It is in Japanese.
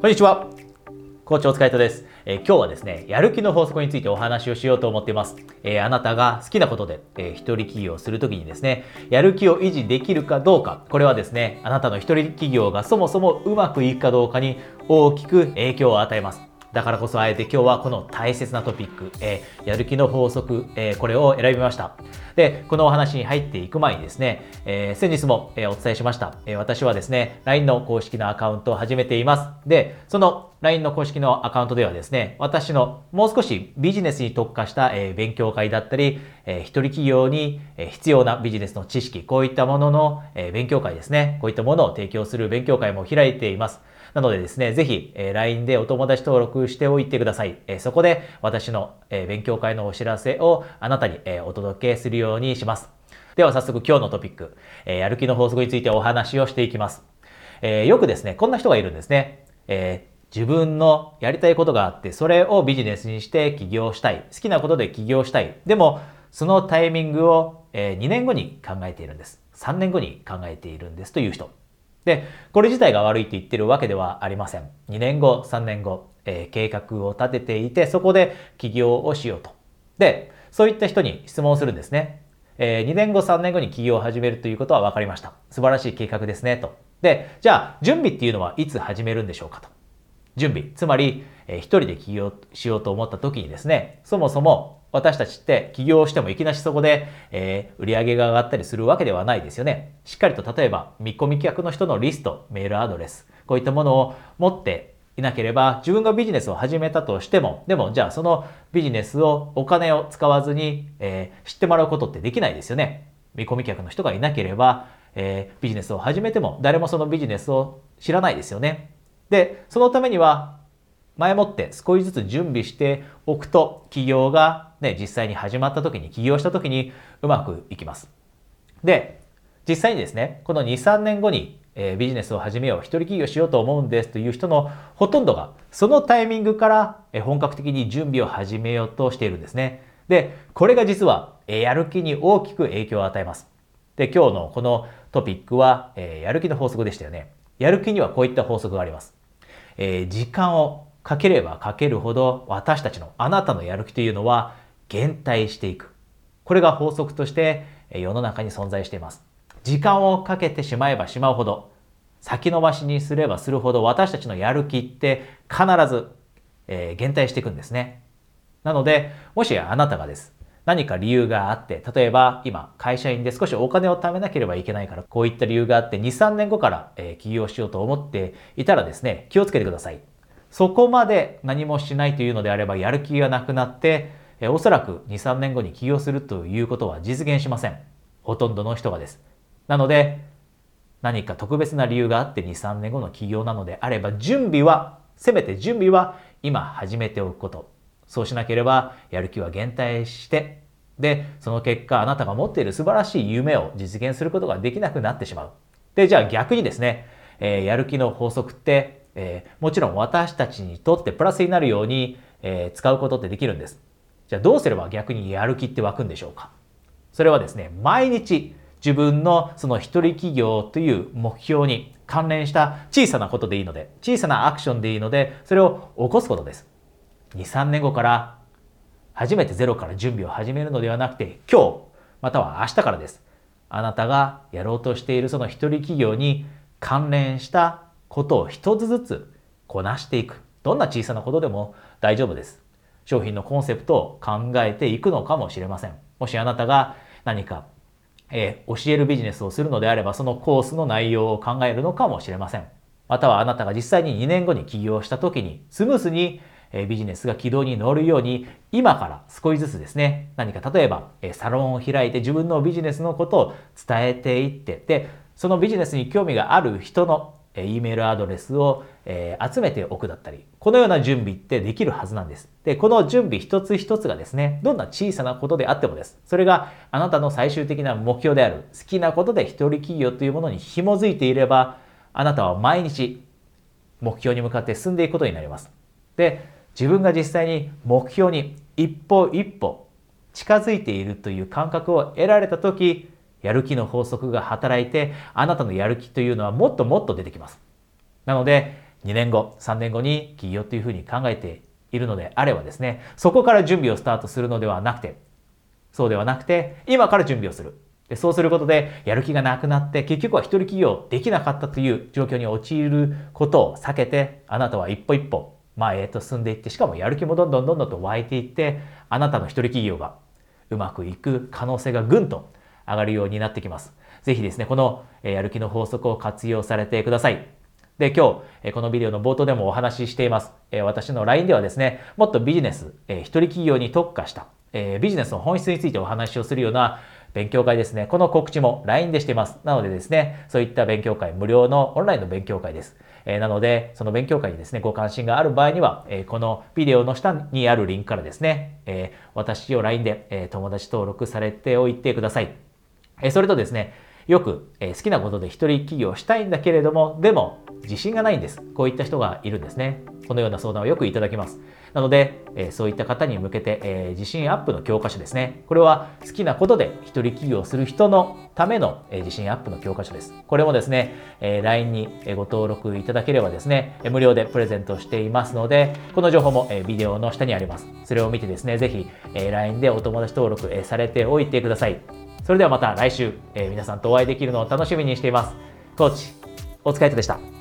こんにちは。校長お疲れ様です、えー、今日はですね、やる気の法則についてお話をしようと思っています。えー、あなたが好きなことで、えー、一人企業をするときにですね、やる気を維持できるかどうか、これはですね、あなたの一人企業がそもそもうまくいくかどうかに大きく影響を与えます。だからこそあえて今日はこの大切なトピック、えー、やる気の法則、えー、これを選びました。で、このお話に入っていく前にですね、えー、先日も、えお伝えしました、え私はですね、LINE の公式のアカウントを始めています。で、その LINE の公式のアカウントではですね、私のもう少しビジネスに特化した、え勉強会だったり、え一人企業に、必要なビジネスの知識、こういったものの、え勉強会ですね、こういったものを提供する勉強会も開いています。なのでですね、ぜひ、え LINE でお友達登録しておいてください。えそこで私の、え勉強会のお知らせをあなたに、えお届けするようにします。では早速今日のトピック、えやる気の法則についてお話をしていきます。えよくですね、こんな人がいるんですね。え自分のやりたいことがあって、それをビジネスにして起業したい。好きなことで起業したい。でも、そのタイミングを、2年後に考えているんです。3年後に考えているんですという人。で、これ自体が悪いって言ってるわけではありません。2年後、3年後、えー、計画を立てていて、そこで起業をしようと。で、そういった人に質問をするんですね。えー、2年後、3年後に起業を始めるということは分かりました。素晴らしい計画ですね、と。で、じゃあ、準備っていうのはいつ始めるんでしょうかと。準備。つまり、えー、一人で起業しようと思った時にですね、そもそも私たちって起業してもいきなしそこで、えー、売り上げが上がったりするわけではないですよね。しっかりと例えば見込み客の人のリスト、メールアドレス、こういったものを持っていなければ自分がビジネスを始めたとしても、でもじゃあそのビジネスをお金を使わずに、えー、知ってもらうことってできないですよね。見込み客の人がいなければ、えー、ビジネスを始めても誰もそのビジネスを知らないですよね。で、そのためには前もって少しずつ準備しておくと起業がね、実際に始まった時に起業した時にうまくいきます。で、実際にですね、この2、3年後に、えー、ビジネスを始めよう、一人起業しようと思うんですという人のほとんどがそのタイミングから、えー、本格的に準備を始めようとしているんですね。で、これが実は、えー、やる気に大きく影響を与えます。で、今日のこのトピックは、え、やる気の法則でしたよね。やる気にはこういった法則があります。え、時間をかければかけるほど私たちのあなたのやる気というのは減退していく。これが法則として世の中に存在しています。時間をかけてしまえばしまうほど、先延ばしにすればするほど私たちのやる気って必ず、えー、減退していくんですね。なので、もしあなたがです、何か理由があって、例えば今会社員で少しお金を貯めなければいけないから、こういった理由があって2、3年後から、え、起業しようと思っていたらですね、気をつけてください。そこまで何もしないというのであればやる気がなくなって、えおそらく2、3年後に起業するということは実現しません。ほとんどの人がです。なので、何か特別な理由があって2、3年後の起業なのであれば、準備は、せめて準備は今始めておくこと。そうしなければ、やる気は減退して、で、その結果、あなたが持っている素晴らしい夢を実現することができなくなってしまう。で、じゃあ逆にですね、えー、やる気の法則ってえー、もちろん私たちにとってプラスになるように、えー、使うことってできるんです。じゃあどうすれば逆にやる気って湧くんでしょうかそれはですね、毎日自分のその一人企業という目標に関連した小さなことでいいので、小さなアクションでいいので、それを起こすことです。2、3年後から初めてゼロから準備を始めるのではなくて、今日、または明日からです。あなたがやろうとしているその一人企業に関連したことを一つずつこなしていく。どんな小さなことでも大丈夫です。商品のコンセプトを考えていくのかもしれません。もしあなたが何か、えー、教えるビジネスをするのであれば、そのコースの内容を考えるのかもしれません。またはあなたが実際に2年後に起業した時にスムースにビジネスが軌道に乗るように今から少しずつですね何か例えばサロンを開いて自分のビジネスのことを伝えていってでそのビジネスに興味がある人の E メールアドレスを、え集めておくだったり、このような準備ってできるはずなんです。で、この準備一つ一つがですね、どんな小さなことであってもです。それがあなたの最終的な目標である好きなことで一人企業というものに紐づいていれば、あなたは毎日目標に向かって進んでいくことになります。で、自分が実際に目標に一歩一歩近づいているという感覚を得られたとき、やる気の法則が働いて、あなたのやる気というのはもっともっと出てきます。なので、2年後、3年後に起業というふうに考えているのであればですね、そこから準備をスタートするのではなくて、そうではなくて、今から準備をする。でそうすることで、やる気がなくなって、結局は一人起業できなかったという状況に陥ることを避けて、あなたは一歩一歩前へと進んでいって、しかもやる気もどんどんどんどんと湧いていって、あなたの一人起業がうまくいく可能性がぐんと上がるようになってきます。ぜひですね、このやる気の法則を活用されてください。で、今日、このビデオの冒頭でもお話ししています。私の LINE ではですね、もっとビジネス、一人企業に特化した、ビジネスの本質についてお話をするような勉強会ですね。この告知も LINE でしています。なのでですね、そういった勉強会、無料のオンラインの勉強会です。えなので、その勉強会にですね、ご関心がある場合には、えこのビデオの下にあるリンクからですね、え私を LINE で、え友達登録されておいてください。えそれとですね、よく、え好きなことで一人起業したいんだけれども、でも自信がないんです。こういった人がいるんですね。このような相談をよくいただきます。なので、えそういった方に向けて、え自信アップの教科書ですね。これは好きなことで一人起業する人のための、え自信アップの教科書です。これもですね、え LINE にご登録いただければですね、無料でプレゼントしていますので、この情報も、えビデオの下にあります。それを見てですね、ぜひ、え LINE でお友達登録、えされておいてください。それではまた来週、え皆さんとお会いできるのを楽しみにしています。コーチ、お疲れ様でした。